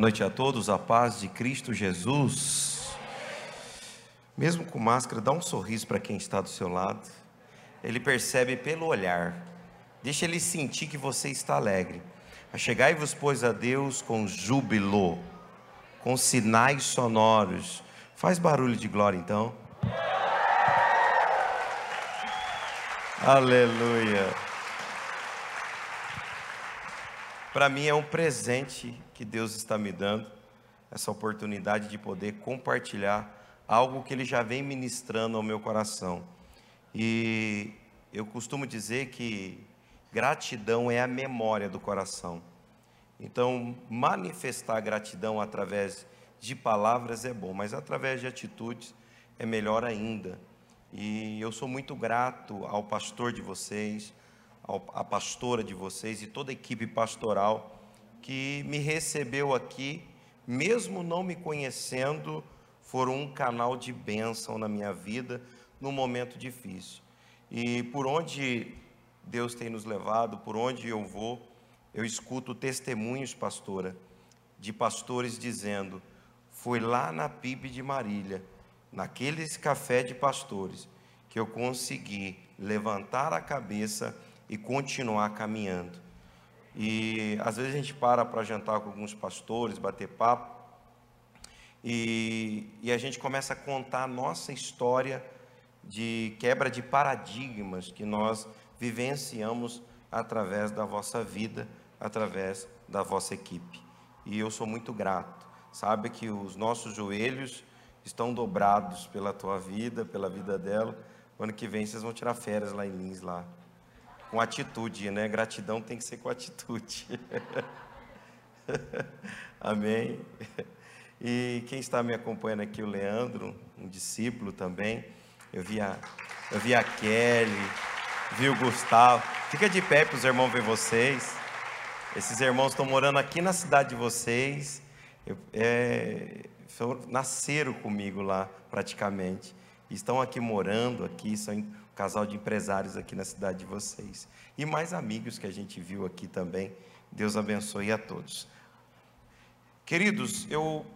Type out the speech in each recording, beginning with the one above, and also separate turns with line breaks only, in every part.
noite a todos, a paz de Cristo Jesus. Mesmo com máscara, dá um sorriso para quem está do seu lado. Ele percebe pelo olhar. Deixa ele sentir que você está alegre. Chegai-vos, pois, a Deus com júbilo, com sinais sonoros. Faz barulho de glória então. Aleluia. Para mim é um presente que Deus está me dando, essa oportunidade de poder compartilhar algo que Ele já vem ministrando ao meu coração. E eu costumo dizer que gratidão é a memória do coração. Então, manifestar gratidão através de palavras é bom, mas através de atitudes é melhor ainda. E eu sou muito grato ao pastor de vocês, à pastora de vocês e toda a equipe pastoral que me recebeu aqui, mesmo não me conhecendo, foram um canal de bênção na minha vida num momento difícil. E por onde Deus tem nos levado, por onde eu vou, eu escuto testemunhos, pastora, de pastores dizendo: foi lá na PIB de Marília, naqueles café de pastores, que eu consegui levantar a cabeça e continuar caminhando. E às vezes a gente para para jantar com alguns pastores, bater papo, e, e a gente começa a contar a nossa história de quebra de paradigmas que nós vivenciamos através da vossa vida, através da vossa equipe. E eu sou muito grato. Sabe que os nossos joelhos estão dobrados pela tua vida, pela vida dela. Ano que vem vocês vão tirar férias lá em Lins lá com atitude, né? Gratidão tem que ser com atitude. Amém. E quem está me acompanhando aqui, o Leandro, um discípulo também. Eu vi a, eu vi a Kelly, vi o Gustavo. Fica de pé para os irmãos ver vocês. Esses irmãos estão morando aqui na cidade de vocês. Eu, é, nasceram comigo lá, praticamente. Estão aqui morando aqui, são casal de empresários aqui na cidade de vocês. E mais amigos que a gente viu aqui também. Deus abençoe a todos. Queridos, eu,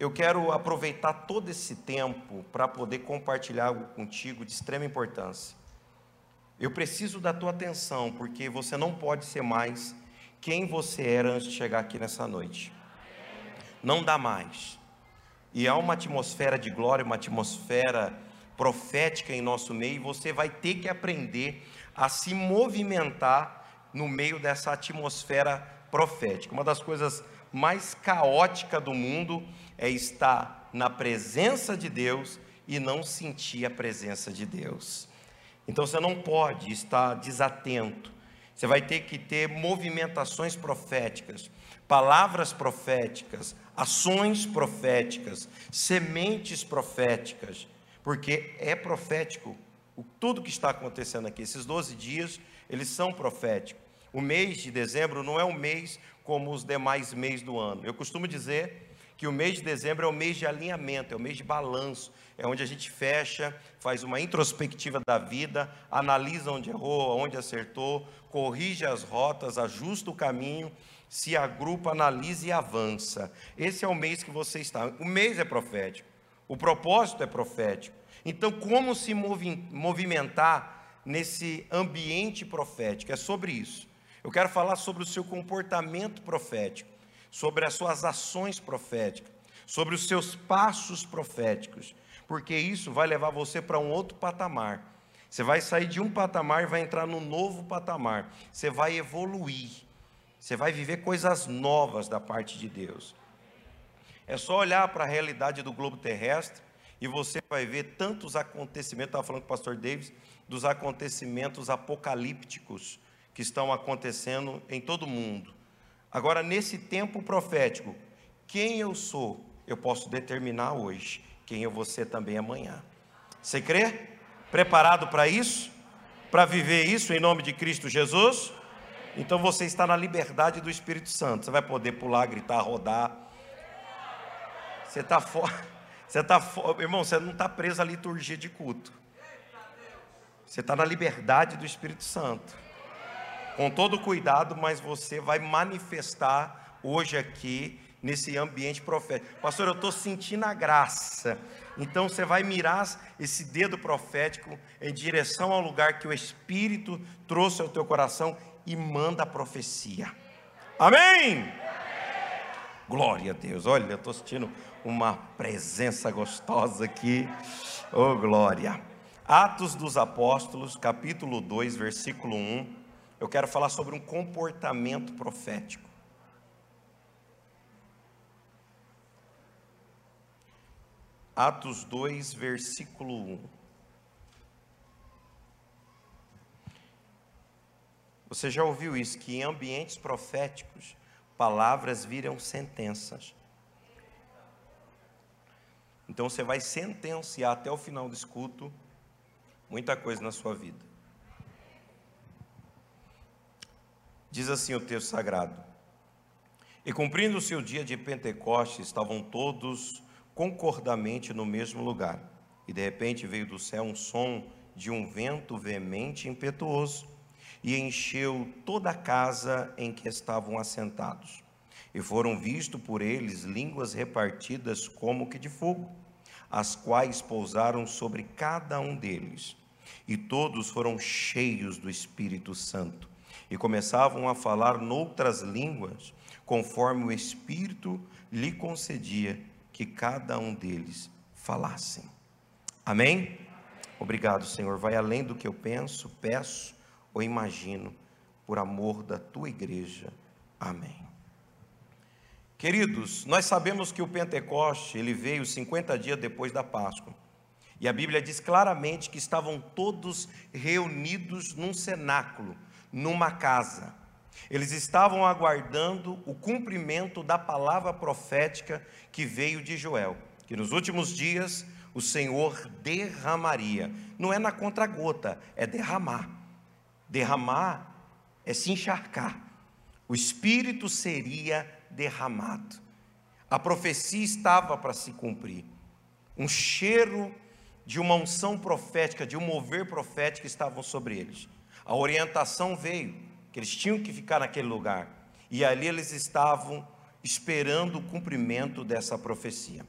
eu quero aproveitar todo esse tempo para poder compartilhar algo contigo de extrema importância. Eu preciso da tua atenção, porque você não pode ser mais quem você era antes de chegar aqui nessa noite. Não dá mais. E há uma atmosfera de glória, uma atmosfera profética em nosso meio, e você vai ter que aprender a se movimentar no meio dessa atmosfera profética. Uma das coisas mais caóticas do mundo é estar na presença de Deus e não sentir a presença de Deus. Então você não pode estar desatento. Você vai ter que ter movimentações proféticas, palavras proféticas, ações proféticas, sementes proféticas porque é profético. Tudo que está acontecendo aqui, esses 12 dias, eles são proféticos. O mês de dezembro não é um mês como os demais meses do ano. Eu costumo dizer que o mês de dezembro é o mês de alinhamento, é o mês de balanço, é onde a gente fecha, faz uma introspectiva da vida, analisa onde errou, onde acertou, corrige as rotas, ajusta o caminho, se agrupa, analisa e avança. Esse é o mês que você está. O mês é profético, o propósito é profético. Então, como se movimentar nesse ambiente profético? É sobre isso. Eu quero falar sobre o seu comportamento profético, sobre as suas ações proféticas, sobre os seus passos proféticos, porque isso vai levar você para um outro patamar. Você vai sair de um patamar e vai entrar num novo patamar. Você vai evoluir. Você vai viver coisas novas da parte de Deus. É só olhar para a realidade do globo terrestre e você vai ver tantos acontecimentos, estava falando com o pastor Davis, dos acontecimentos apocalípticos que estão acontecendo em todo o mundo. Agora, nesse tempo profético, quem eu sou, eu posso determinar hoje, quem eu vou ser também amanhã. Você crê? Preparado para isso? Para viver isso em nome de Cristo Jesus? Então você está na liberdade do Espírito Santo. Você vai poder pular, gritar, rodar. Você está fora. Você está, irmão, você não está preso à liturgia de culto. Você está na liberdade do Espírito Santo. Com todo cuidado, mas você vai manifestar hoje aqui nesse ambiente profético. Pastor, eu estou sentindo a graça. Então você vai mirar esse dedo profético em direção ao lugar que o Espírito trouxe ao teu coração e manda a profecia. Amém? Glória a Deus. Olha, eu estou sentindo uma presença gostosa aqui. Oh, glória. Atos dos Apóstolos, capítulo 2, versículo 1. Eu quero falar sobre um comportamento profético. Atos 2, versículo 1. Você já ouviu isso? Que em ambientes proféticos, palavras viram sentenças. Então você vai sentenciar até o final do escuto muita coisa na sua vida. Diz assim o texto sagrado: E cumprindo o seu dia de Pentecostes, estavam todos concordamente no mesmo lugar. E de repente veio do céu um som de um vento veemente e impetuoso, e encheu toda a casa em que estavam assentados. E foram vistos por eles línguas repartidas como que de fogo, as quais pousaram sobre cada um deles. E todos foram cheios do Espírito Santo, e começavam a falar noutras línguas, conforme o Espírito lhe concedia que cada um deles falassem. Amém? Obrigado, Senhor. Vai além do que eu penso, peço ou imagino, por amor da tua igreja. Amém. Queridos, nós sabemos que o Pentecoste, ele veio 50 dias depois da Páscoa. E a Bíblia diz claramente que estavam todos reunidos num cenáculo, numa casa. Eles estavam aguardando o cumprimento da palavra profética que veio de Joel, que nos últimos dias o Senhor derramaria. Não é na contragota, é derramar. Derramar é se encharcar. O Espírito seria derramado. A profecia estava para se cumprir. Um cheiro de uma unção profética, de um mover profético estavam sobre eles. A orientação veio que eles tinham que ficar naquele lugar. E ali eles estavam esperando o cumprimento dessa profecia.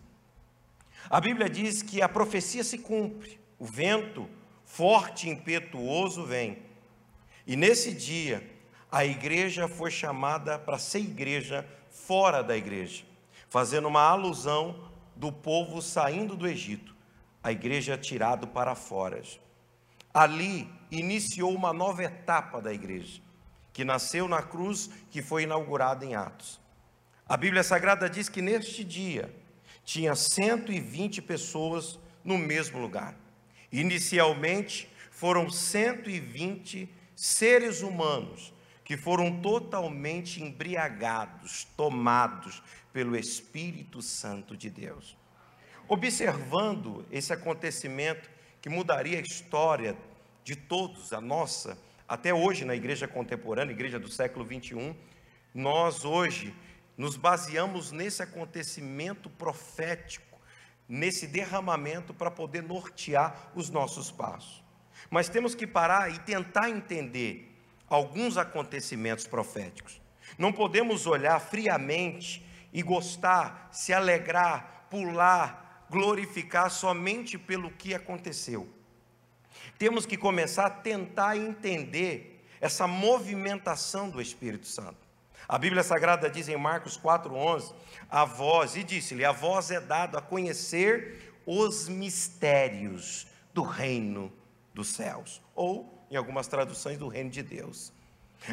A Bíblia diz que a profecia se cumpre, o vento forte e impetuoso vem. E nesse dia, a igreja foi chamada para ser igreja fora da igreja, fazendo uma alusão do povo saindo do Egito, a igreja tirado para fora. Ali iniciou uma nova etapa da igreja que nasceu na cruz, que foi inaugurada em Atos. A Bíblia Sagrada diz que neste dia tinha 120 pessoas no mesmo lugar. Inicialmente foram 120 seres humanos que foram totalmente embriagados, tomados pelo Espírito Santo de Deus. Observando esse acontecimento que mudaria a história de todos, a nossa, até hoje, na igreja contemporânea, igreja do século 21, nós hoje nos baseamos nesse acontecimento profético, nesse derramamento para poder nortear os nossos passos. Mas temos que parar e tentar entender alguns acontecimentos proféticos. Não podemos olhar friamente e gostar, se alegrar, pular, glorificar somente pelo que aconteceu. Temos que começar a tentar entender essa movimentação do Espírito Santo. A Bíblia Sagrada diz em Marcos 4:11, a voz e disse-lhe: a voz é dado a conhecer os mistérios do reino dos céus, ou em algumas traduções do reino de Deus.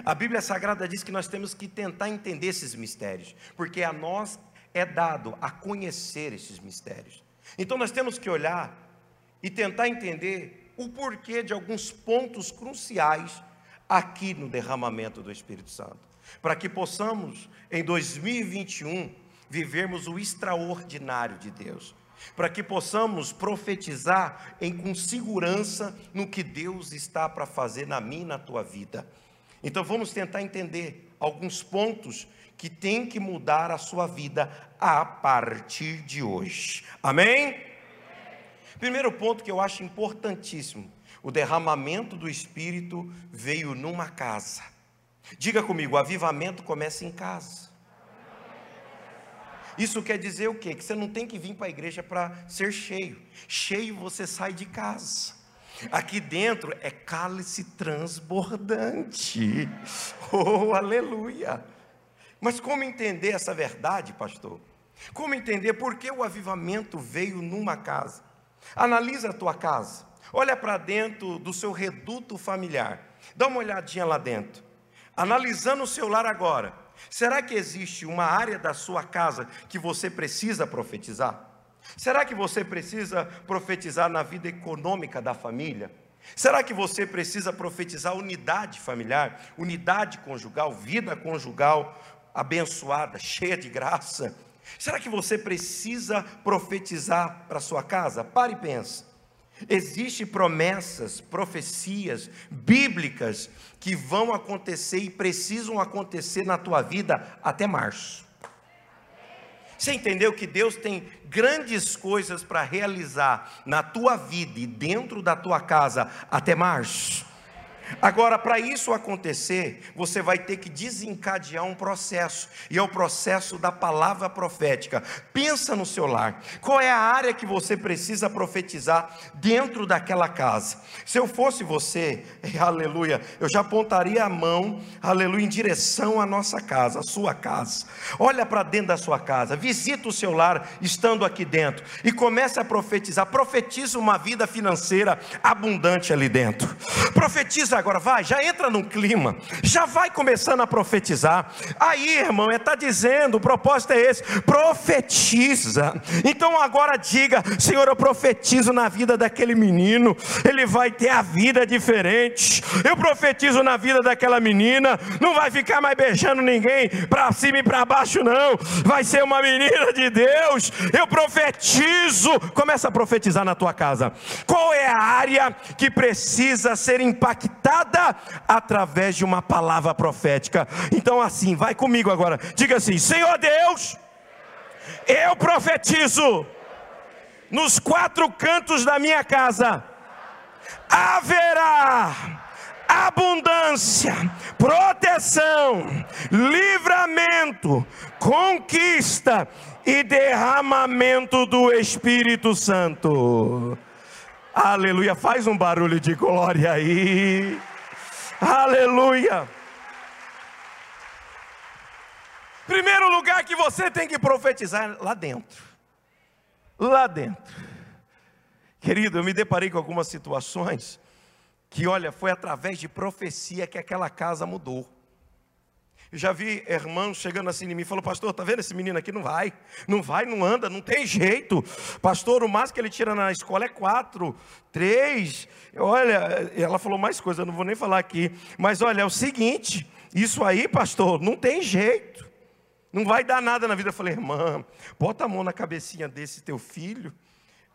A Bíblia Sagrada diz que nós temos que tentar entender esses mistérios, porque a nós é dado a conhecer esses mistérios. Então nós temos que olhar e tentar entender o porquê de alguns pontos cruciais aqui no derramamento do Espírito Santo, para que possamos, em 2021, vivermos o extraordinário de Deus, para que possamos profetizar em com segurança no que Deus está para fazer na minha e na tua vida. Então vamos tentar entender alguns pontos que tem que mudar a sua vida a partir de hoje. Amém? Primeiro ponto que eu acho importantíssimo: o derramamento do Espírito veio numa casa. Diga comigo, o avivamento começa em casa. Isso quer dizer o quê? Que você não tem que vir para a igreja para ser cheio. Cheio você sai de casa. Aqui dentro é cálice transbordante. Oh, aleluia! Mas como entender essa verdade, pastor? Como entender por que o avivamento veio numa casa? Analisa a tua casa. Olha para dentro do seu reduto familiar. Dá uma olhadinha lá dentro. Analisando o seu lar agora. Será que existe uma área da sua casa que você precisa profetizar? Será que você precisa profetizar na vida econômica da família? Será que você precisa profetizar unidade familiar, unidade conjugal, vida conjugal abençoada, cheia de graça? Será que você precisa profetizar para sua casa? Pare e pense. Existem promessas, profecias bíblicas que vão acontecer e precisam acontecer na tua vida até março. Você entendeu que Deus tem grandes coisas para realizar na tua vida e dentro da tua casa até março? Agora, para isso acontecer, você vai ter que desencadear um processo, e é o processo da palavra profética. Pensa no seu lar. Qual é a área que você precisa profetizar dentro daquela casa? Se eu fosse você, aleluia, eu já apontaria a mão, aleluia, em direção à nossa casa, à sua casa. Olha para dentro da sua casa, visita o seu lar estando aqui dentro e comece a profetizar. Profetiza uma vida financeira abundante ali dentro. Profetiza agora, vai, já entra num clima, já vai começando a profetizar. Aí, irmão, está dizendo, o propósito é esse: profetiza. Então agora diga, Senhor, eu profetizo na vida daquele menino, ele vai ter a vida diferente. Eu profetizo na vida daquela menina, não vai ficar mais beijando ninguém para cima e para baixo, não. Vai ser uma menina de Deus. Eu profetizo. Começa a profetizar na tua casa. Qual é a área que precisa ser impactada? Através de uma palavra profética. Então, assim, vai comigo agora. Diga assim: Senhor Deus, eu profetizo nos quatro cantos da minha casa haverá abundância, proteção, livramento, conquista e derramamento do Espírito Santo. Aleluia. Faz um barulho de glória aí. Aleluia. Primeiro lugar que você tem que profetizar lá dentro. Lá dentro. Querido, eu me deparei com algumas situações que, olha, foi através de profecia que aquela casa mudou. Eu já vi irmãos chegando assim em mim e falou, pastor, tá vendo esse menino aqui? Não vai, não vai, não anda, não tem jeito. Pastor, o máximo que ele tira na escola é quatro, três. Olha, ela falou mais coisa, eu não vou nem falar aqui. Mas olha, é o seguinte, isso aí, pastor, não tem jeito. Não vai dar nada na vida. Eu falei, irmã, bota a mão na cabecinha desse teu filho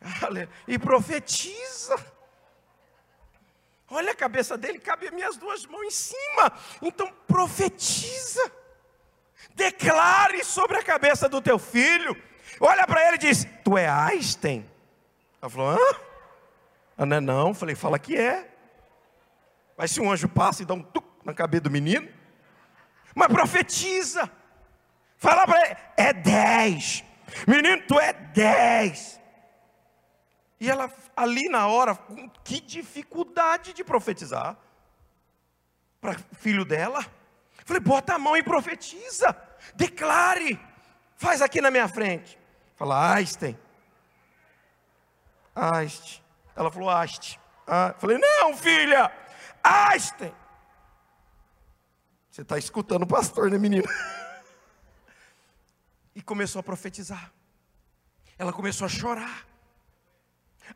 e profetiza. Olha a cabeça dele, cabe minhas duas mãos em cima. Então profetiza. Declare sobre a cabeça do teu filho. Olha para ele e diz: Tu é Einstein? Ela falou: Hã? Ah, não é não. Falei: Fala que é. Mas se um anjo passa e dá um tuc na cabeça do menino, mas profetiza. Fala para ele: É dez. Menino, tu é dez. E ela, ali na hora, que dificuldade de profetizar para filho dela. Falei, bota a mão e profetiza, declare, faz aqui na minha frente. Fala, Einstein. Einstein. Ela falou, Einstein. Ah, falei, não, filha, Einstein. Você está escutando o pastor, né, menina? E começou a profetizar. Ela começou a chorar.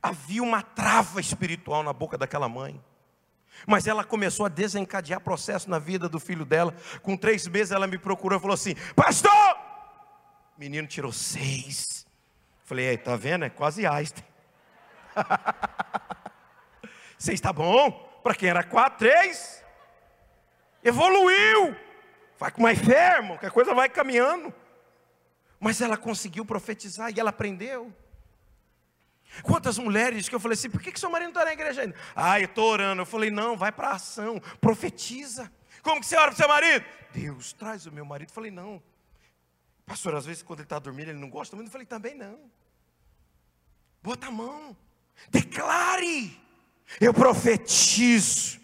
Havia uma trava espiritual na boca daquela mãe. Mas ela começou a desencadear processo na vida do filho dela. Com três meses ela me procurou e falou assim: Pastor! O menino tirou seis. Falei, aí, tá vendo? É quase Einstein. Seis está bom? Para quem era quatro, três. Evoluiu. Vai com mais fermo, que a coisa vai caminhando. Mas ela conseguiu profetizar e ela aprendeu. Quantas mulheres que eu falei assim, por que, que seu marido não está na igreja ainda? Ah, eu estou orando. Eu falei, não, vai para ação, profetiza. Como que você ora para seu marido? Deus, traz o meu marido. Eu falei, não. Pastor, às vezes quando ele está dormindo, ele não gosta muito. Eu falei, também não. Bota a mão. Declare. Eu profetizo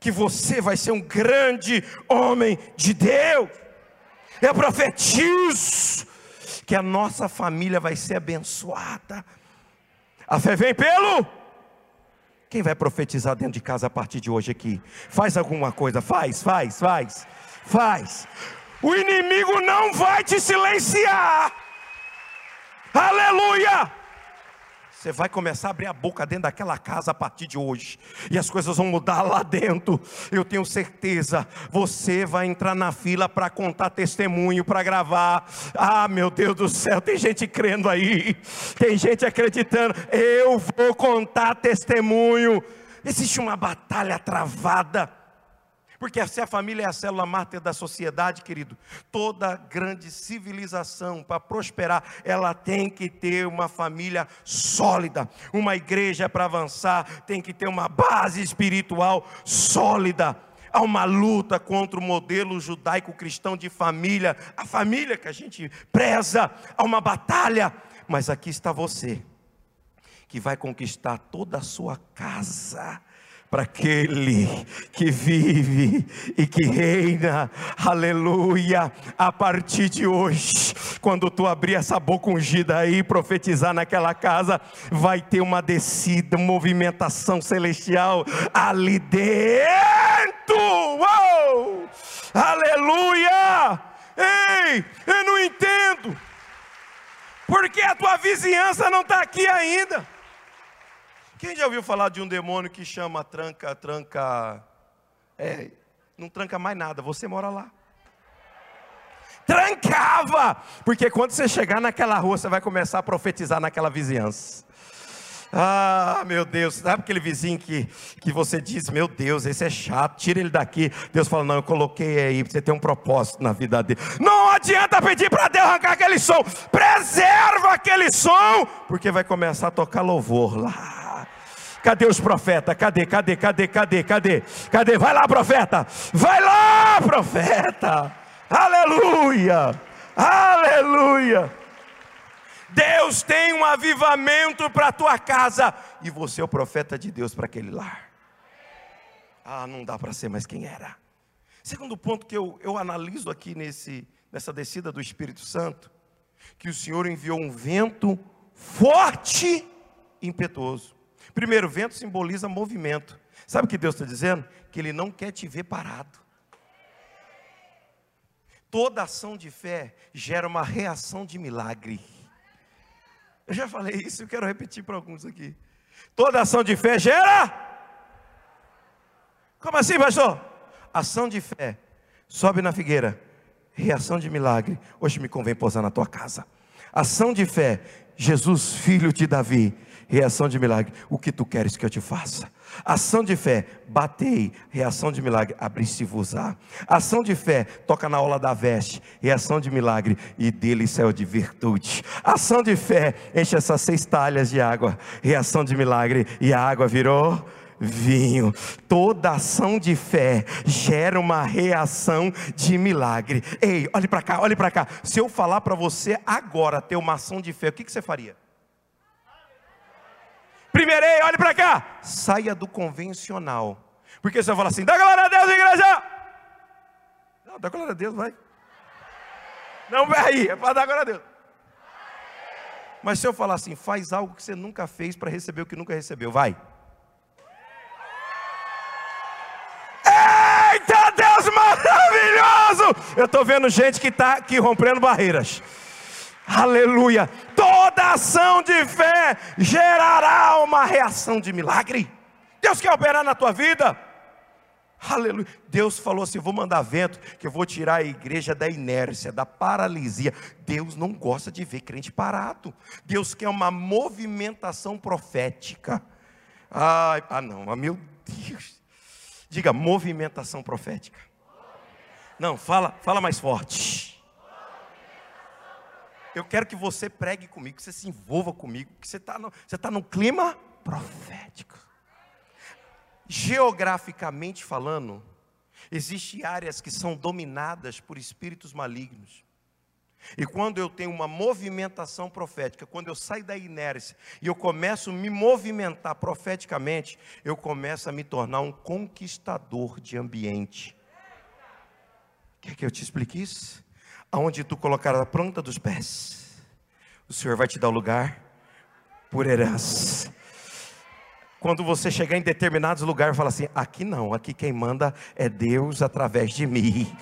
que você vai ser um grande homem de Deus. Eu profetizo que a nossa família vai ser abençoada. A fé vem pelo. Quem vai profetizar dentro de casa a partir de hoje aqui? Faz alguma coisa, faz, faz, faz, faz. O inimigo não vai te silenciar. Aleluia! Você vai começar a abrir a boca dentro daquela casa a partir de hoje, e as coisas vão mudar lá dentro. Eu tenho certeza. Você vai entrar na fila para contar testemunho, para gravar. Ah, meu Deus do céu, tem gente crendo aí, tem gente acreditando. Eu vou contar testemunho. Existe uma batalha travada porque se a família é a célula mártir da sociedade, querido, toda grande civilização, para prosperar, ela tem que ter uma família sólida. Uma igreja para avançar tem que ter uma base espiritual sólida. Há uma luta contra o modelo judaico-cristão de família, a família que a gente preza, há uma batalha. Mas aqui está você, que vai conquistar toda a sua casa para aquele que vive e que reina, aleluia, a partir de hoje, quando tu abrir essa boca ungida aí, profetizar naquela casa, vai ter uma descida, uma movimentação celestial ali dentro, Uou! aleluia, ei, eu não entendo, porque a tua vizinhança não está aqui ainda, quem já ouviu falar de um demônio que chama tranca, tranca. É, não tranca mais nada, você mora lá. Trancava! Porque quando você chegar naquela rua, você vai começar a profetizar naquela vizinhança. Ah, meu Deus, sabe aquele vizinho que, que você diz, meu Deus, esse é chato, tira ele daqui. Deus fala, não, eu coloquei aí, você tem um propósito na vida dele. Não adianta pedir para Deus arrancar aquele som, preserva aquele som, porque vai começar a tocar louvor lá. Cadê os profetas? Cadê, cadê, cadê, cadê, cadê? Cadê? Vai lá, profeta! Vai lá, profeta! Aleluia! Aleluia! Deus tem um avivamento para a tua casa e você é o profeta de Deus para aquele lar. Ah, não dá para ser mais quem era. Segundo ponto que eu, eu analiso aqui nesse, nessa descida do Espírito Santo, que o Senhor enviou um vento forte e impetuoso. Primeiro, vento simboliza movimento. Sabe o que Deus está dizendo? Que Ele não quer te ver parado. Toda ação de fé gera uma reação de milagre. Eu já falei isso, eu quero repetir para alguns aqui. Toda ação de fé gera. Como assim, pastor? Ação de fé. Sobe na figueira. Reação de milagre. Hoje me convém pousar na tua casa. Ação de fé. Jesus, filho de Davi reação de milagre. O que tu queres que eu te faça? Ação de fé, batei, reação de milagre, abri-se-vos-á. Ação de fé, toca na ola da veste, reação de milagre, e dele céu de virtude. Ação de fé, enche essas seis talhas de água, reação de milagre, e a água virou vinho. Toda ação de fé gera uma reação de milagre. Ei, olhe para cá, olhe para cá. Se eu falar para você agora ter uma ação de fé, o que, que você faria? Primeiro, ei, olhe para cá. Saia do convencional. Porque você falar assim: dá glória a Deus, igreja. Não, dá glória a Deus, vai. Não vai aí, é para dar glória a Deus. Mas se eu falar assim, faz algo que você nunca fez para receber o que nunca recebeu, vai. Eita Deus maravilhoso! Eu estou vendo gente que está aqui rompendo barreiras. Aleluia. Toda ação de fé gerará uma reação de milagre. Deus quer operar na tua vida. Aleluia. Deus falou assim: vou mandar vento, que eu vou tirar a igreja da inércia, da paralisia. Deus não gosta de ver crente parado. Deus quer uma movimentação profética. Ai, ah, não, mas meu Deus. Diga movimentação profética. Não, fala, fala mais forte eu quero que você pregue comigo, que você se envolva comigo, que você está no, você tá no clima profético. Geograficamente falando, existem áreas que são dominadas por espíritos malignos. E quando eu tenho uma movimentação profética, quando eu saio da inércia e eu começo a me movimentar profeticamente, eu começo a me tornar um conquistador de ambiente. Quer que eu te explique isso? Aonde tu colocar a planta dos pés, o Senhor vai te dar o lugar por herança. Quando você chegar em determinados lugares, fala assim: aqui não, aqui quem manda é Deus através de mim.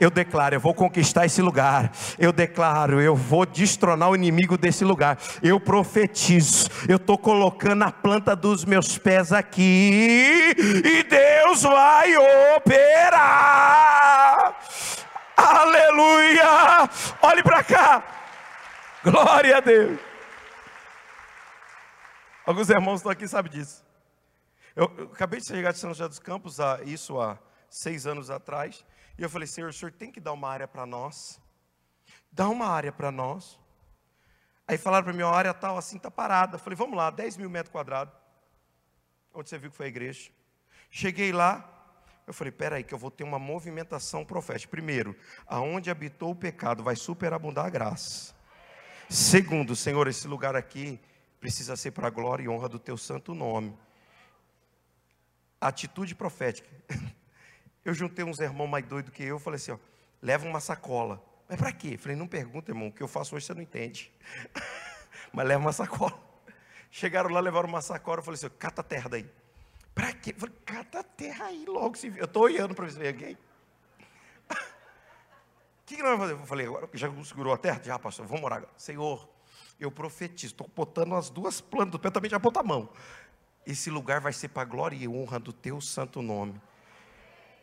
Eu declaro, eu vou conquistar esse lugar. Eu declaro, eu vou destronar o inimigo desse lugar. Eu profetizo, eu estou colocando a planta dos meus pés aqui, e Deus vai operar. Aleluia! Olhe para cá. Glória a Deus. Alguns irmãos estão aqui sabem disso. Eu, eu, acabei de chegar de São José dos Campos, a, isso há seis anos atrás, e eu falei, Senhor, o Senhor tem que dar uma área para nós. Dá uma área para nós. Aí falaram para mim, a área tal assim está parada. Eu falei, vamos lá, 10 mil metros quadrados. Onde você viu que foi a igreja. Cheguei lá, eu falei, peraí, que eu vou ter uma movimentação profética. Primeiro, aonde habitou o pecado vai superabundar a graça. Segundo, Senhor, esse lugar aqui precisa ser para a glória e honra do teu santo nome. Atitude profética. Eu juntei uns irmãos mais doidos que eu, falei assim, ó, leva uma sacola. Mas para quê? Falei, não pergunta, irmão, o que eu faço hoje você não entende. Mas leva uma sacola. Chegaram lá, levaram uma sacola, eu falei assim, cata a terra daí. Para quê? Eu falei, cata terra aí logo se Eu estou olhando para ver se vem alguém. O que, que nós vamos fazer? Eu falei, agora já segurou a terra? Já, pastor, vamos orar. Senhor, eu profetizo, estou botando as duas plantas, eu também já boto a mão. Esse lugar vai ser para a glória e honra do teu santo nome.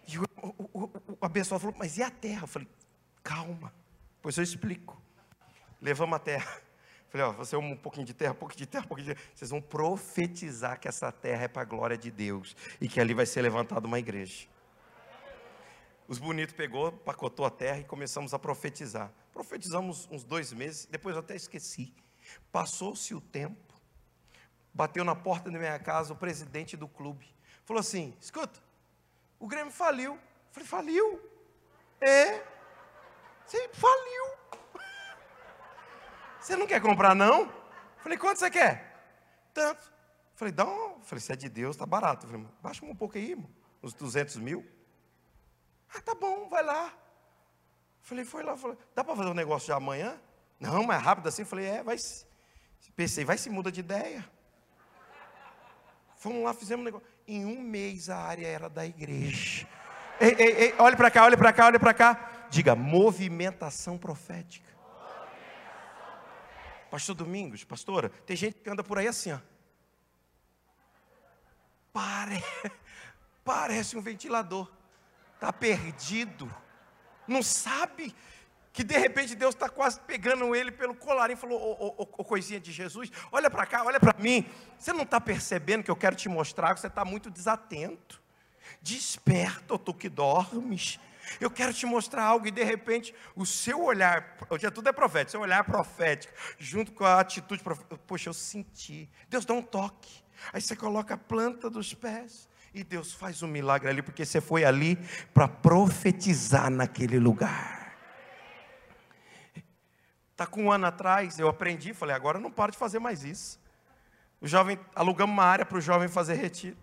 E o, o, o abençoado falou, mas e a terra? Eu falei, calma, pois eu explico. Levamos a terra. Falei, ó, você um pouquinho de terra, um pouquinho de terra, um pouquinho de terra. Vocês vão profetizar que essa terra é para a glória de Deus e que ali vai ser levantada uma igreja. Os bonitos pegou, pacotou a terra e começamos a profetizar. Profetizamos uns dois meses, depois eu até esqueci. Passou-se o tempo, bateu na porta da minha casa o presidente do clube. Falou assim: escuta, o Grêmio faliu. Eu falei, faliu? É. Sim, faliu. Você não quer comprar, não? Falei, quanto você quer? Tanto. Falei, dá um. Falei, se é de Deus, tá barato. Falei, baixa um pouco aí. Uns 200 mil. Ah, tá bom, vai lá. Falei, foi lá, falei, dá para fazer um negócio já amanhã? Não, mais rápido assim. Falei, é, vai. Pensei, vai se muda de ideia. Fomos lá, fizemos um negócio. Em um mês a área era da igreja. Ei, ei, ei, olhe para cá, olhe para cá, olhe para cá. Diga, movimentação profética. Pastor Domingos, pastora, tem gente que anda por aí assim, ó. Pare... Parece um ventilador está perdido, não sabe que de repente Deus está quase pegando ele pelo colarinho e falou: Ô, ô, ô coisinha de Jesus, olha para cá, olha para mim. Você não está percebendo que eu quero te mostrar que você está muito desatento. Desperta, tu que dormes. Eu quero te mostrar algo e de repente o seu olhar, hoje tudo é profético, seu olhar profético, junto com a atitude profética, poxa, eu senti. Deus dá um toque. Aí você coloca a planta dos pés. E Deus faz um milagre ali, porque você foi ali para profetizar naquele lugar. Está com um ano atrás, eu aprendi, falei, agora não paro de fazer mais isso. O jovem, alugamos uma área para o jovem fazer retiro.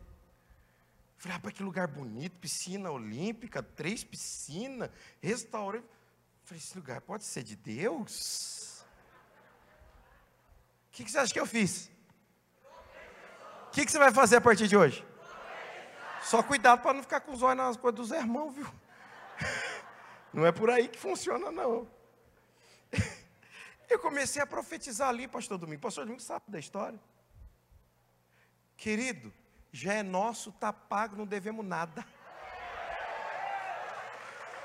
Falei, rapaz, que lugar bonito, piscina olímpica, três piscinas, restaurante. Falei, esse lugar pode ser de Deus? O que, que você acha que eu fiz? O que, que você vai fazer a partir de hoje? Só cuidado para não ficar com os olhos nas coisas dos irmãos, viu? Não é por aí que funciona, não. Eu comecei a profetizar ali, pastor Domingo. Pastor Domingo sabe da história. Querido, já é nosso, está pago, não devemos nada.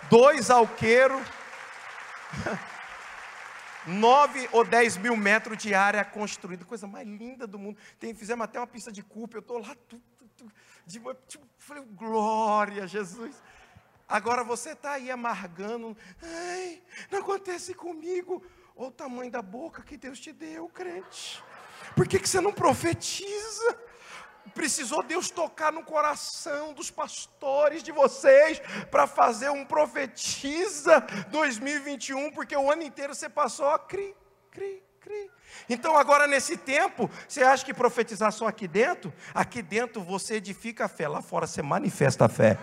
Dois alqueiros, nove ou dez mil metros de área construída, coisa mais linda do mundo. Tem, fizemos até uma pista de culpa, eu estou lá, tu, tu, tu, de, tipo, falei, glória Jesus. Agora você está aí amargando, ai, não acontece comigo. Olha o tamanho da boca que Deus te deu, crente. Por que, que você não profetiza? Precisou Deus tocar no coração dos pastores de vocês para fazer um profetiza 2021, porque o ano inteiro você passou a cri, cri, cri. Então, agora nesse tempo, você acha que profetizar só aqui dentro? Aqui dentro você edifica a fé, lá fora você manifesta a fé.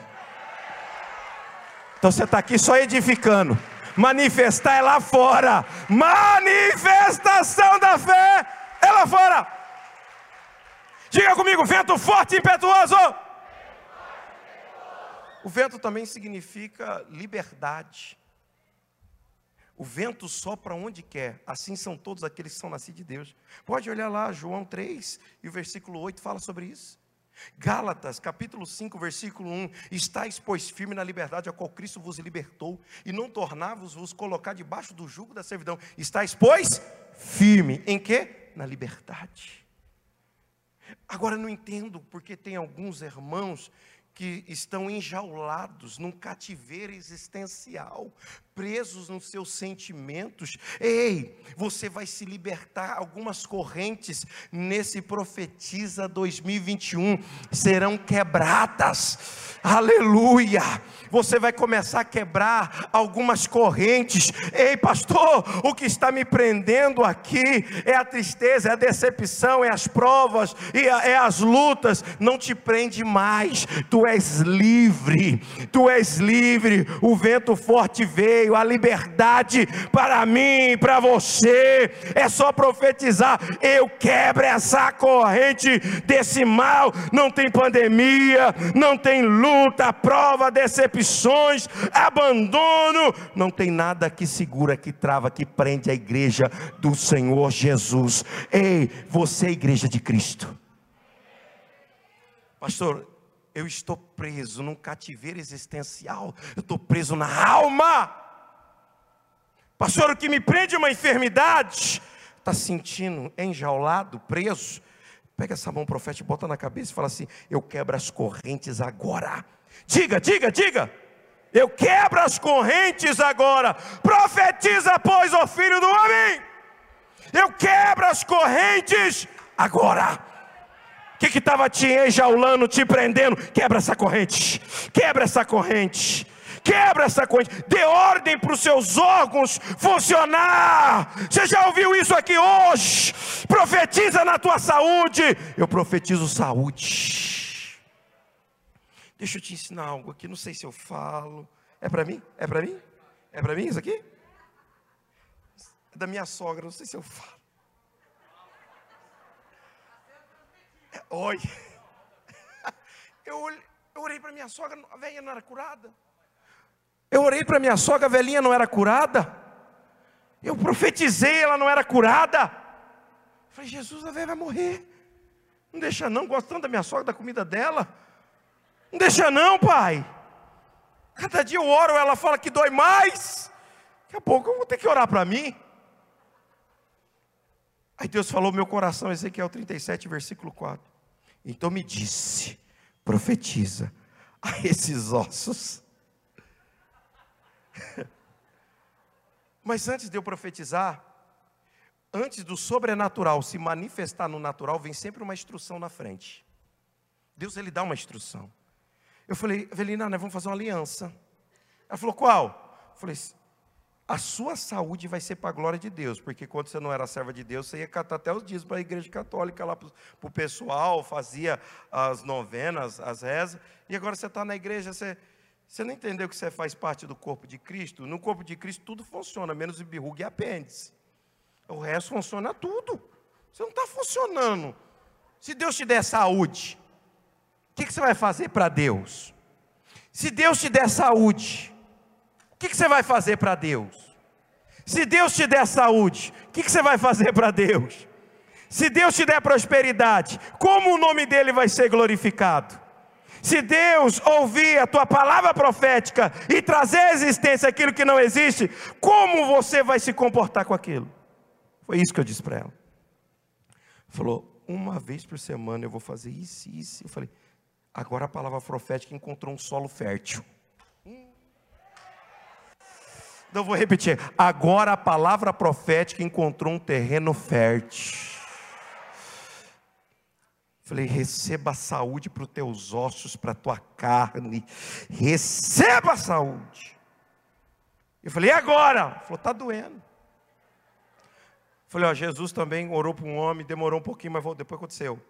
Então você está aqui só edificando. Manifestar é lá fora. Manifestação da fé é lá fora. Diga comigo, vento forte e impetuoso. O vento também significa liberdade. O vento sopra onde quer, assim são todos aqueles que são nascidos de Deus. Pode olhar lá, João 3 e o versículo 8 fala sobre isso. Gálatas, capítulo 5, versículo 1: Estais, pois, firme na liberdade a qual Cristo vos libertou, e não tornavos vos colocar debaixo do jugo da servidão. Estais, pois, firme em quê? Na liberdade. Agora não entendo porque tem alguns irmãos que estão enjaulados num cativeiro existencial, presos nos seus sentimentos. Ei, você vai se libertar. Algumas correntes nesse profetiza 2021 serão quebradas. Aleluia! Você vai começar a quebrar algumas correntes. Ei, pastor, o que está me prendendo aqui é a tristeza, é a decepção, é as provas, é as lutas. Não te prende mais. Tu és livre. Tu és livre. O vento forte veio veio a liberdade para mim, para você. É só profetizar. Eu quebro essa corrente desse mal. Não tem pandemia, não tem luta, prova, decepções, abandono. Não tem nada que segura, que trava, que prende a igreja do Senhor Jesus. Ei, você é a igreja de Cristo. Pastor, eu estou preso num cativeiro existencial, eu estou preso na alma. Pastor, o que me prende é uma enfermidade. Está sentindo enjaulado, preso? Pega essa mão profética, bota na cabeça e fala assim: Eu quebro as correntes agora. Diga, diga, diga. Eu quebro as correntes agora. Profetiza, pois, o filho do homem. Eu quebro as correntes agora. O que estava te enjaulando, te prendendo? Quebra essa corrente. Quebra essa corrente quebra essa coisa, dê ordem para os seus órgãos funcionar. Você já ouviu isso aqui hoje? Profetiza na tua saúde. Eu profetizo saúde. Deixa eu te ensinar algo aqui, não sei se eu falo. É para mim? É para mim? É para mim isso aqui? É da minha sogra, não sei se eu falo. É, oi. Eu, eu orei para minha sogra, a velha não era curada. Orei para minha sogra, a velhinha não era curada. Eu profetizei, ela não era curada. falei, Jesus, a velha vai morrer. Não deixa não, gosto tanto da minha sogra, da comida dela. Não deixa não, pai. Cada dia eu oro, ela fala que dói mais. Daqui a pouco eu vou ter que orar para mim. Aí Deus falou meu coração, Ezequiel 37, versículo 4. Então me disse, profetiza a esses ossos Mas antes de eu profetizar, antes do sobrenatural se manifestar no natural, vem sempre uma instrução na frente. Deus ele dá uma instrução. Eu falei, Evelina, nós vamos fazer uma aliança. Ela falou, qual? Eu falei, a sua saúde vai ser para a glória de Deus, porque quando você não era serva de Deus, você ia catar até os dias para a igreja católica lá para o pessoal, fazia as novenas, as rezas, e agora você está na igreja, você você não entendeu que você faz parte do corpo de Cristo? No corpo de Cristo tudo funciona, menos o birrugue e apêndice. O resto funciona tudo. Você não está funcionando. Se Deus te der saúde, o que, que você vai fazer para Deus? Se Deus te der saúde, o que, que você vai fazer para Deus? Se Deus te der saúde, o que, que você vai fazer para Deus? Se Deus te der prosperidade, como o nome dele vai ser glorificado? Se Deus ouvir a tua palavra profética e trazer à existência aquilo que não existe, como você vai se comportar com aquilo? Foi isso que eu disse para ela. Falou, uma vez por semana eu vou fazer isso isso. Eu falei, agora a palavra profética encontrou um solo fértil. Então eu vou repetir. Agora a palavra profética encontrou um terreno fértil. Falei, receba saúde para os teus ossos, para a tua carne. Receba saúde. Eu falei, e agora? Ele falou, está doendo. Falei, ó, Jesus também orou para um homem, demorou um pouquinho, mas depois aconteceu.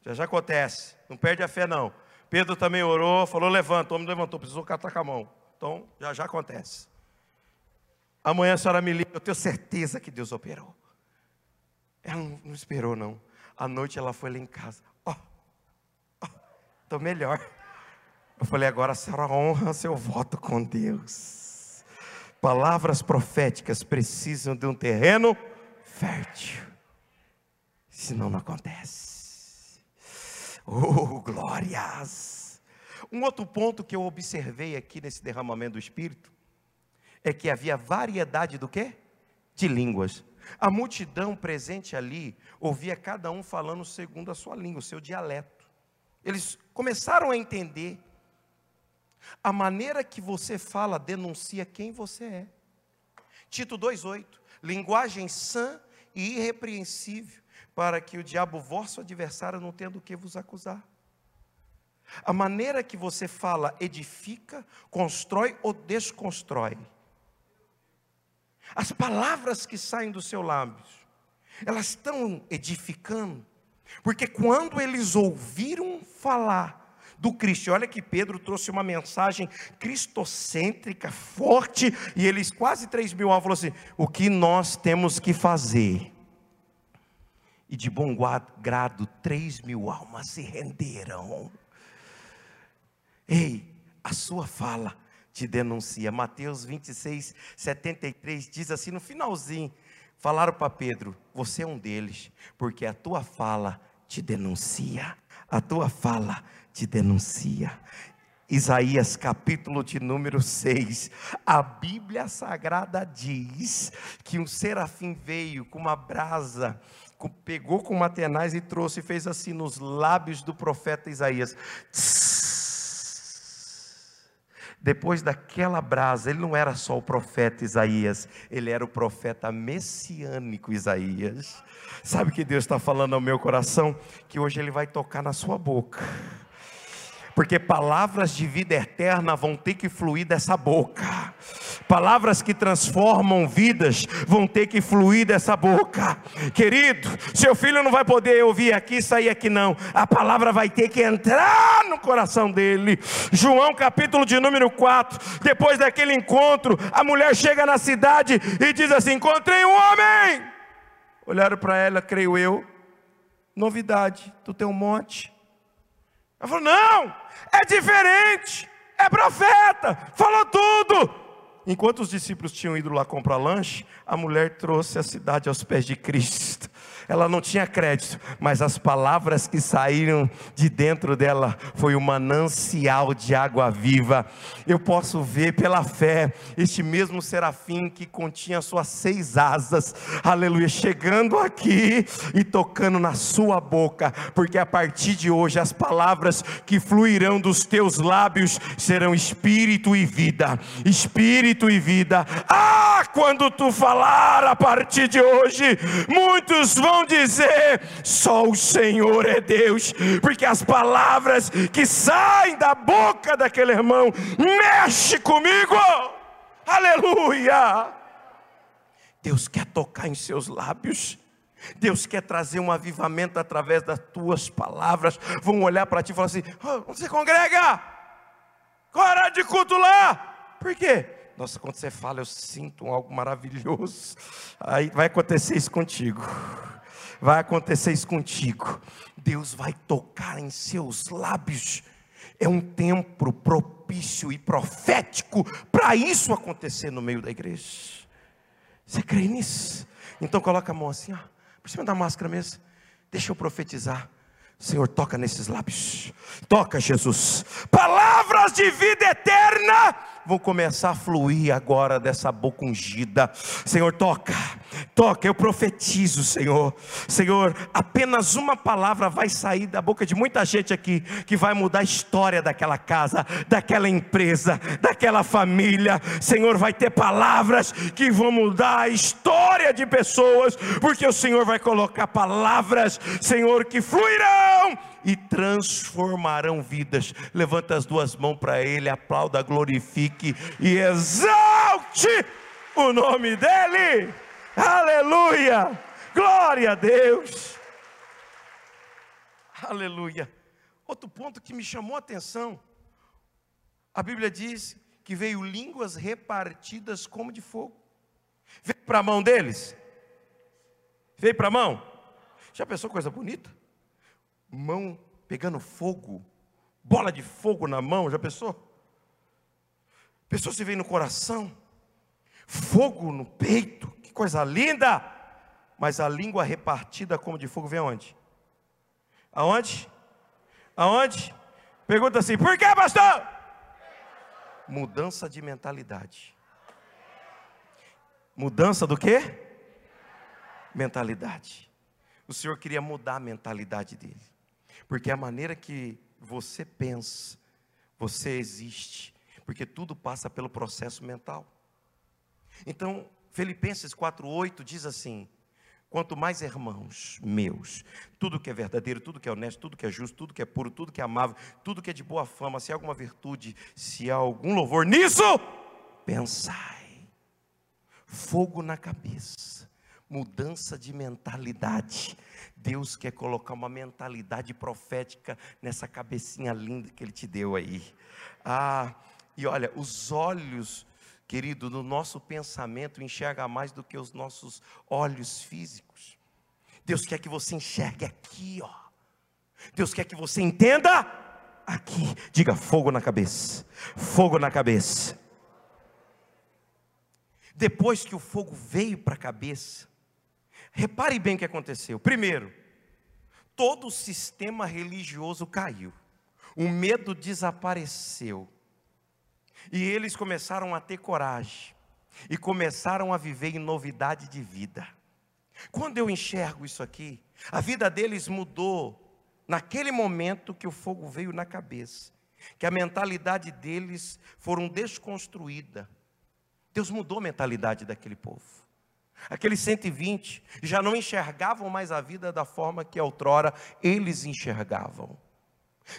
Já já acontece. Não perde a fé, não. Pedro também orou, falou, levanta. O homem levantou, precisou catar com a mão. Então, já já acontece. Amanhã a senhora me liga, eu tenho certeza que Deus operou. Ela não, não esperou, não. À noite ela foi lá em casa. Ó, oh, estou oh, melhor. Eu falei, agora a senhora honra seu voto com Deus. Palavras proféticas precisam de um terreno fértil. Senão não acontece. Oh, glórias! Um outro ponto que eu observei aqui nesse derramamento do Espírito é que havia variedade do quê? De línguas. A multidão presente ali ouvia cada um falando segundo a sua língua, o seu dialeto. Eles começaram a entender. A maneira que você fala denuncia quem você é. Tito 2,8: linguagem sã e irrepreensível, para que o diabo, vosso adversário, não tenha do que vos acusar. A maneira que você fala edifica, constrói ou desconstrói. As palavras que saem do seu lábio, elas estão edificando, porque quando eles ouviram falar do Cristo, olha que Pedro trouxe uma mensagem cristocêntrica, forte, e eles quase 3 mil almas assim: o que nós temos que fazer? E de bom grado, 3 mil almas se renderam. Ei, a sua fala te denuncia. Mateus 26, 73 diz assim no finalzinho: falaram para Pedro, você é um deles, porque a tua fala te denuncia. A tua fala te denuncia. Isaías capítulo de número 6, a Bíblia Sagrada diz que um serafim veio com uma brasa, pegou com uma tenaz e trouxe e fez assim nos lábios do profeta Isaías. Tss, depois daquela brasa, ele não era só o profeta Isaías, ele era o profeta messiânico Isaías. Sabe que Deus está falando ao meu coração? Que hoje ele vai tocar na sua boca porque palavras de vida eterna vão ter que fluir dessa boca. Palavras que transformam vidas vão ter que fluir dessa boca. Querido, seu filho não vai poder ouvir aqui e sair aqui não. A palavra vai ter que entrar no coração dele. João capítulo de número 4. Depois daquele encontro, a mulher chega na cidade e diz assim: "Encontrei um homem". Olharam para ela, creio eu. Novidade, tu tem um monte. Ela falou: não, é diferente, é profeta, falou tudo. Enquanto os discípulos tinham ido lá comprar lanche, a mulher trouxe a cidade aos pés de Cristo ela não tinha crédito, mas as palavras que saíram de dentro dela foi o manancial de água viva. Eu posso ver pela fé este mesmo serafim que continha suas seis asas, aleluia, chegando aqui e tocando na sua boca, porque a partir de hoje as palavras que fluirão dos teus lábios serão espírito e vida, espírito e vida. Ah, quando tu falar a partir de hoje, muitos vão vão dizer: só o Senhor é Deus, porque as palavras que saem da boca daquele irmão mexe comigo. Aleluia! Deus quer tocar em seus lábios. Deus quer trazer um avivamento através das tuas palavras. Vão olhar para ti e falar assim: oh, você congrega? Hora de culto lá? Por quê? Nossa, quando você fala, eu sinto algo maravilhoso. Aí vai acontecer isso contigo vai acontecer isso contigo. Deus vai tocar em seus lábios. É um tempo propício e profético para isso acontecer no meio da igreja. Você crê nisso? Então coloca a mão assim, ó, por cima da máscara mesmo. Deixa eu profetizar. Senhor, toca nesses lábios. Toca, Jesus. Palavras de vida eterna vão começar a fluir agora dessa boca ungida. Senhor, toca toca, eu profetizo, Senhor. Senhor, apenas uma palavra vai sair da boca de muita gente aqui que vai mudar a história daquela casa, daquela empresa, daquela família. Senhor, vai ter palavras que vão mudar a história de pessoas, porque o Senhor vai colocar palavras, Senhor, que fluirão e transformarão vidas. Levanta as duas mãos para Ele, aplauda, glorifique e exalte o nome dEle. Aleluia! Glória a Deus! Aleluia! Outro ponto que me chamou a atenção, a Bíblia diz que veio línguas repartidas como de fogo. Veio para a mão deles? Veio para a mão? Já pensou coisa bonita? Mão pegando fogo, bola de fogo na mão, já pensou? Pensou se veio no coração? Fogo no peito, que coisa linda! Mas a língua repartida como de fogo vem aonde? Aonde? Aonde? Pergunta assim: por que, pastor? Mudança de mentalidade. Mudança do que? Mentalidade. O Senhor queria mudar a mentalidade dele. Porque a maneira que você pensa, você existe. Porque tudo passa pelo processo mental. Então, Filipenses 4,8 diz assim: Quanto mais irmãos meus, tudo que é verdadeiro, tudo que é honesto, tudo que é justo, tudo que é puro, tudo que é amável, tudo que é de boa fama, se há alguma virtude, se há algum louvor nisso, pensai. Fogo na cabeça, mudança de mentalidade. Deus quer colocar uma mentalidade profética nessa cabecinha linda que Ele te deu aí. Ah, e olha, os olhos querido, no nosso pensamento enxerga mais do que os nossos olhos físicos. Deus quer que você enxergue aqui, ó. Deus quer que você entenda aqui. Diga fogo na cabeça. Fogo na cabeça. Depois que o fogo veio para a cabeça, repare bem o que aconteceu. Primeiro, todo o sistema religioso caiu. O medo desapareceu. E eles começaram a ter coragem e começaram a viver em novidade de vida. Quando eu enxergo isso aqui, a vida deles mudou naquele momento que o fogo veio na cabeça, que a mentalidade deles foram desconstruída. Deus mudou a mentalidade daquele povo. Aqueles 120 já não enxergavam mais a vida da forma que outrora eles enxergavam.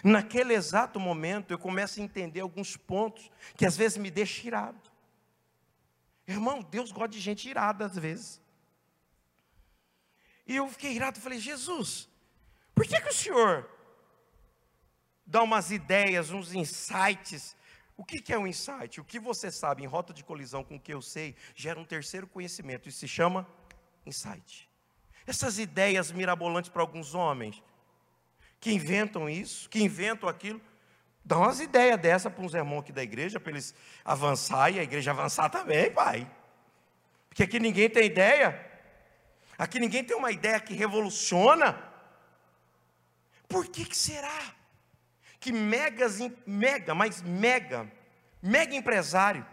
Naquele exato momento eu começo a entender alguns pontos que às vezes me deixam irado. Irmão, Deus gosta de gente irada às vezes. E eu fiquei irado e falei, Jesus, por que, que o Senhor dá umas ideias, uns insights? O que, que é um insight? O que você sabe em rota de colisão com o que eu sei gera um terceiro conhecimento, isso se chama insight. Essas ideias mirabolantes para alguns homens, que inventam isso, que inventam aquilo. Dá umas ideias dessa para uns irmãos aqui da igreja, para eles avançar e a igreja avançar também, pai. Porque aqui ninguém tem ideia. Aqui ninguém tem uma ideia que revoluciona. Por que, que será que megas, mega, mas mega, mega empresário,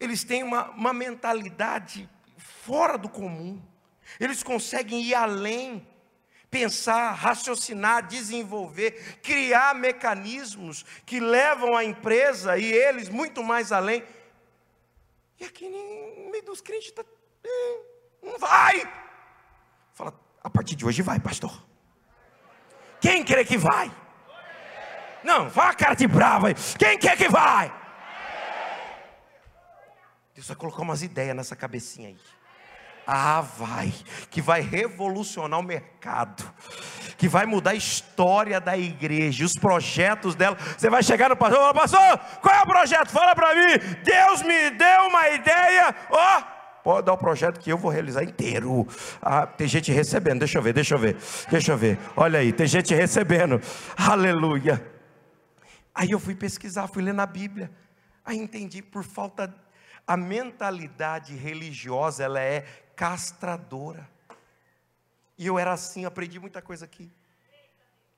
eles têm uma, uma mentalidade fora do comum. Eles conseguem ir além pensar, raciocinar, desenvolver, criar mecanismos que levam a empresa e eles muito mais além. E aqui no meio dos crentes está. É, não vai. Fala, a partir de hoje vai, pastor. Quem crê que vai? Não, vá cara de brava aí. Quem quer que vai? Deus vai colocar umas ideias nessa cabecinha aí. Ah, vai, que vai revolucionar o mercado, que vai mudar a história da igreja, os projetos dela. Você vai chegar no pastor e falar, pastor, qual é o projeto? Fala para mim. Deus me deu uma ideia, ó. Oh, pode dar o projeto que eu vou realizar inteiro. Ah, tem gente recebendo, deixa eu ver, deixa eu ver, deixa eu ver. Olha aí, tem gente recebendo. Aleluia. Aí eu fui pesquisar, fui ler na Bíblia. Aí entendi por falta a mentalidade religiosa ela é castradora. E eu era assim, aprendi muita coisa aqui.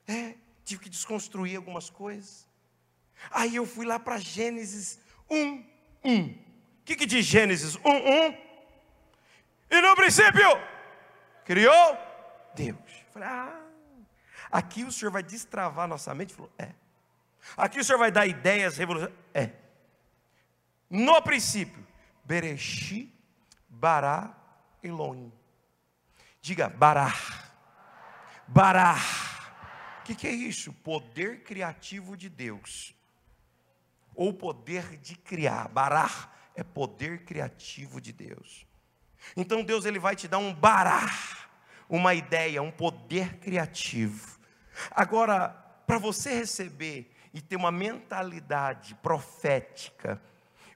É, tive que desconstruir algumas coisas. Aí eu fui lá para Gênesis 1, 1. O que, que diz Gênesis 1, 1? E no princípio, criou Deus. falei, ah, aqui o Senhor vai destravar nossa mente? Falou, é. Aqui o Senhor vai dar ideias revolucionárias? É. No princípio, Bereshi, Bará, Elon. Diga, Bará. Bará. O que, que é isso? Poder criativo de Deus. Ou poder de criar. Bará é poder criativo de Deus. Então Deus ele vai te dar um bará, uma ideia, um poder criativo. Agora, para você receber e ter uma mentalidade profética,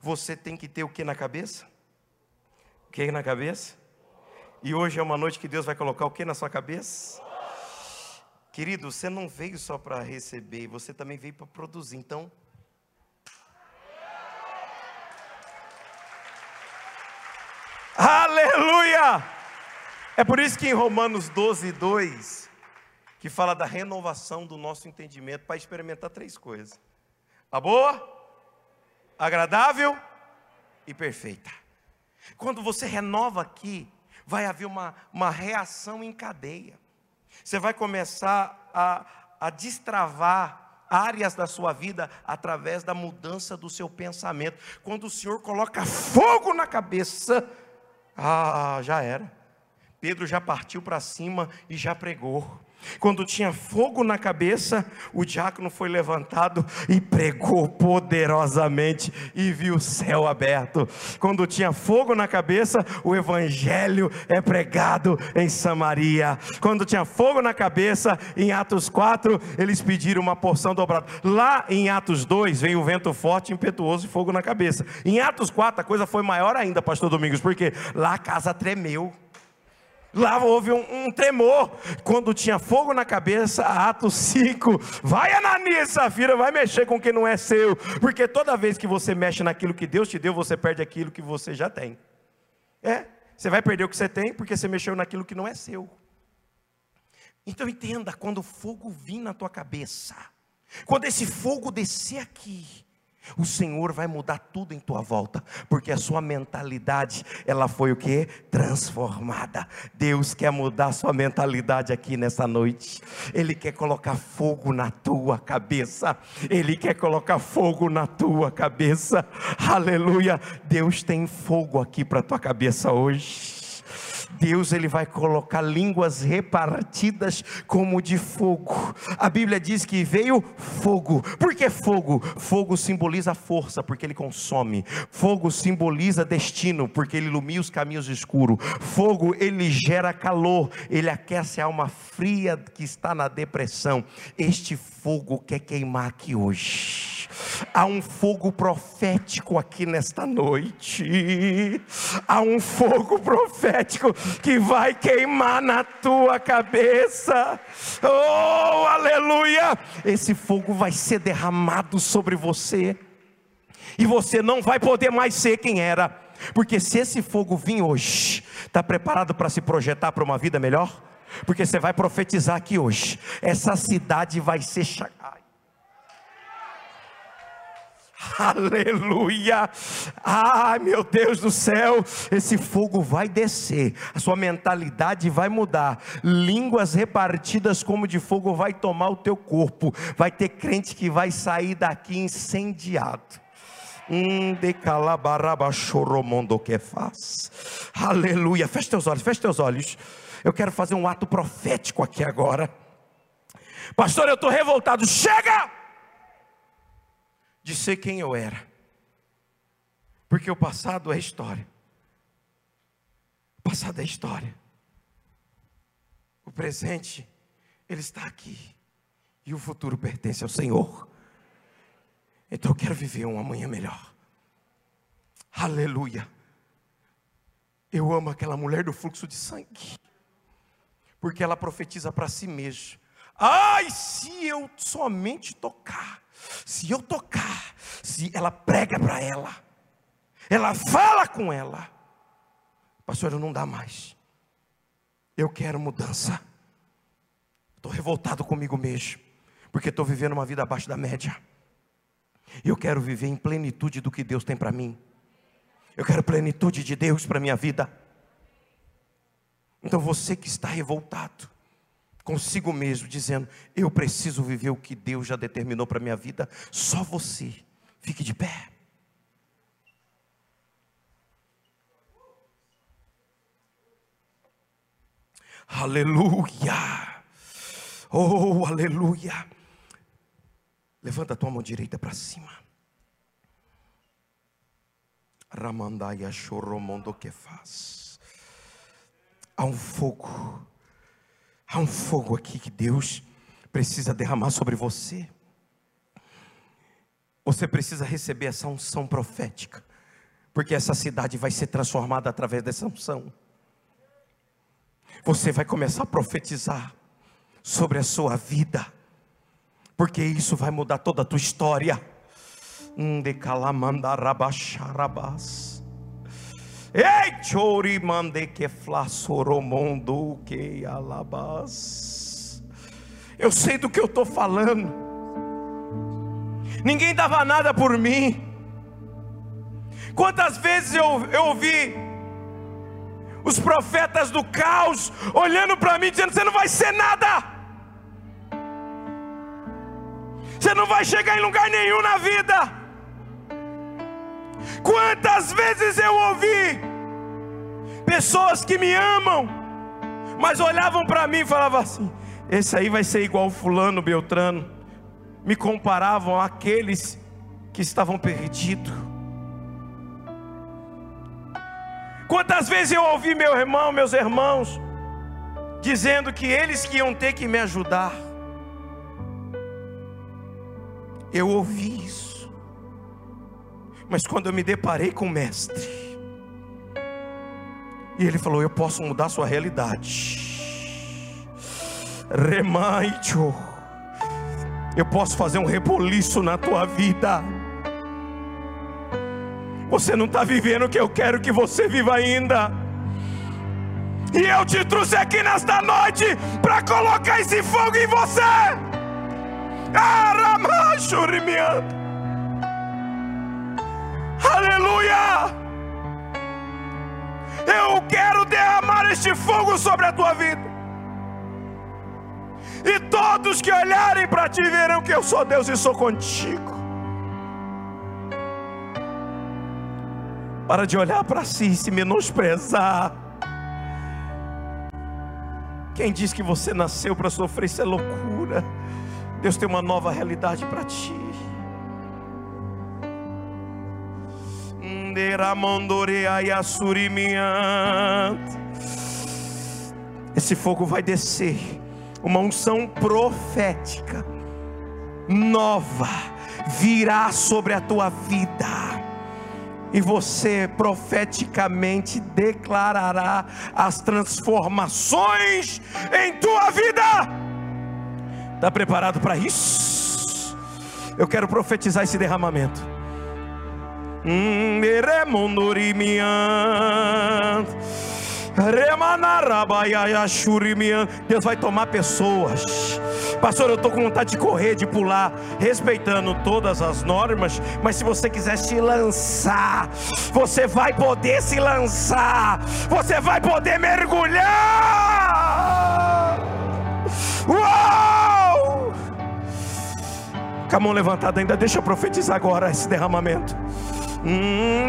você tem que ter o que na cabeça? O que na cabeça? E hoje é uma noite que Deus vai colocar o que na sua cabeça? Querido, você não veio só para receber, você também veio para produzir. Então, Aleluia! É por isso que em Romanos 12, 2, que fala da renovação do nosso entendimento para experimentar três coisas: a boa, agradável e perfeita. Quando você renova aqui, vai haver uma, uma reação em cadeia. Você vai começar a, a destravar áreas da sua vida através da mudança do seu pensamento. Quando o Senhor coloca fogo na cabeça, ah, já era. Pedro já partiu para cima e já pregou. Quando tinha fogo na cabeça, o diácono foi levantado e pregou poderosamente e viu o céu aberto. Quando tinha fogo na cabeça, o evangelho é pregado em Samaria. Quando tinha fogo na cabeça, em Atos 4, eles pediram uma porção dobrada. Lá em Atos 2, veio o vento forte, impetuoso e fogo na cabeça. Em Atos 4, a coisa foi maior ainda, pastor Domingos, porque lá a casa tremeu. Lá houve um, um, tremor. Quando tinha fogo na cabeça, Atos 5. Vai, Ananias Safira, vai mexer com o que não é seu. Porque toda vez que você mexe naquilo que Deus te deu, você perde aquilo que você já tem. É, você vai perder o que você tem porque você mexeu naquilo que não é seu. Então entenda, quando o fogo vir na tua cabeça, quando esse fogo descer aqui, o Senhor vai mudar tudo em tua volta, porque a sua mentalidade, ela foi o que? Transformada. Deus quer mudar a sua mentalidade aqui nessa noite. Ele quer colocar fogo na tua cabeça. Ele quer colocar fogo na tua cabeça. Aleluia. Deus tem fogo aqui para tua cabeça hoje. Deus ele vai colocar línguas repartidas como de fogo. A Bíblia diz que veio fogo. Por que fogo? Fogo simboliza força, porque ele consome. Fogo simboliza destino, porque ele ilumina os caminhos escuros. Fogo ele gera calor, ele aquece a alma fria que está na depressão. Este fogo quer queimar aqui hoje. Há um fogo profético aqui nesta noite. Há um fogo profético que vai queimar na tua cabeça. Oh, aleluia! Esse fogo vai ser derramado sobre você. E você não vai poder mais ser quem era. Porque se esse fogo vir hoje, está preparado para se projetar para uma vida melhor? Porque você vai profetizar aqui hoje. Essa cidade vai ser Aleluia! Ai, meu Deus do céu, esse fogo vai descer, a sua mentalidade vai mudar, línguas repartidas como de fogo vai tomar o teu corpo, vai ter crente que vai sair daqui incendiado. Que faz. Aleluia. Feche teus olhos, feche teus olhos. Eu quero fazer um ato profético aqui agora. Pastor, eu estou revoltado. Chega! de ser quem eu era. Porque o passado é história. O passado é história. O presente, ele está aqui. E o futuro pertence ao Senhor. Então eu quero viver um amanhã melhor. Aleluia. Eu amo aquela mulher do fluxo de sangue. Porque ela profetiza para si mesma. Ai, se eu somente tocar se eu tocar, se ela prega para ela, ela fala com ela, pastor, não dá mais. Eu quero mudança. Estou revoltado comigo mesmo, porque estou vivendo uma vida abaixo da média. Eu quero viver em plenitude do que Deus tem para mim. Eu quero plenitude de Deus para minha vida. Então você que está revoltado consigo mesmo, dizendo: Eu preciso viver o que Deus já determinou para minha vida, só você, fique de pé. Aleluia! Oh, aleluia! Levanta a tua mão direita para cima. Ramandaia choromondo que faz. Há um fogo. Há um fogo aqui que Deus precisa derramar sobre você. Você precisa receber essa unção profética, porque essa cidade vai ser transformada através dessa unção. Você vai começar a profetizar sobre a sua vida porque isso vai mudar toda a tua história. Alabás. Eu sei do que eu estou falando. Ninguém dava nada por mim. Quantas vezes eu, eu ouvi os profetas do caos olhando para mim dizendo: Você não vai ser nada. Você não vai chegar em lugar nenhum na vida. Quantas vezes eu ouvi pessoas que me amam, mas olhavam para mim e falavam assim: esse aí vai ser igual fulano Beltrano. Me comparavam àqueles que estavam perdidos. Quantas vezes eu ouvi meu irmão, meus irmãos, dizendo que eles que iam ter que me ajudar. Eu ouvi isso. Mas quando eu me deparei com o mestre, e ele falou: Eu posso mudar sua realidade. Remaito. Eu posso fazer um reboliço na tua vida. Você não está vivendo o que eu quero que você viva ainda. E eu te trouxe aqui nesta noite para colocar esse fogo em você. Aleluia! Eu quero derramar este fogo sobre a tua vida. E todos que olharem para ti verão que eu sou Deus e sou contigo. Para de olhar para si e se menosprezar. Quem diz que você nasceu para sofrer, isso é loucura. Deus tem uma nova realidade para ti. Esse fogo vai descer, uma unção profética nova virá sobre a tua vida e você profeticamente declarará as transformações em tua vida. Está preparado para isso? Eu quero profetizar esse derramamento. Deus vai tomar pessoas. Pastor, eu estou com vontade de correr, de pular, respeitando todas as normas, mas se você quiser se lançar, você vai poder se lançar, você vai poder mergulhar. Uau! Com a mão levantada ainda, deixa eu profetizar agora esse derramamento. Hum,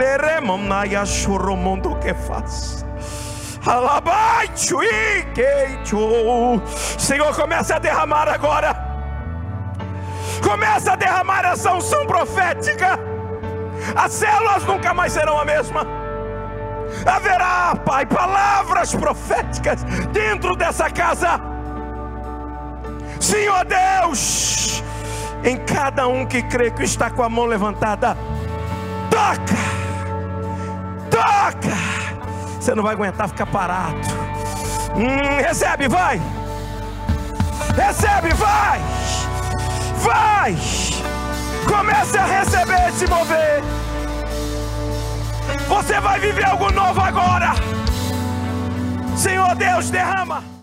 que faz. Senhor, começa a derramar agora. Começa a derramar essa unção profética. As células nunca mais serão a mesma. Haverá, Pai, palavras proféticas dentro dessa casa. Senhor Deus, em cada um que crê que está com a mão levantada. Toca, toca. Você não vai aguentar ficar parado. Hum, recebe, vai. Recebe, vai. Vai. Comece a receber e se mover. Você vai viver algo novo agora. Senhor Deus, derrama.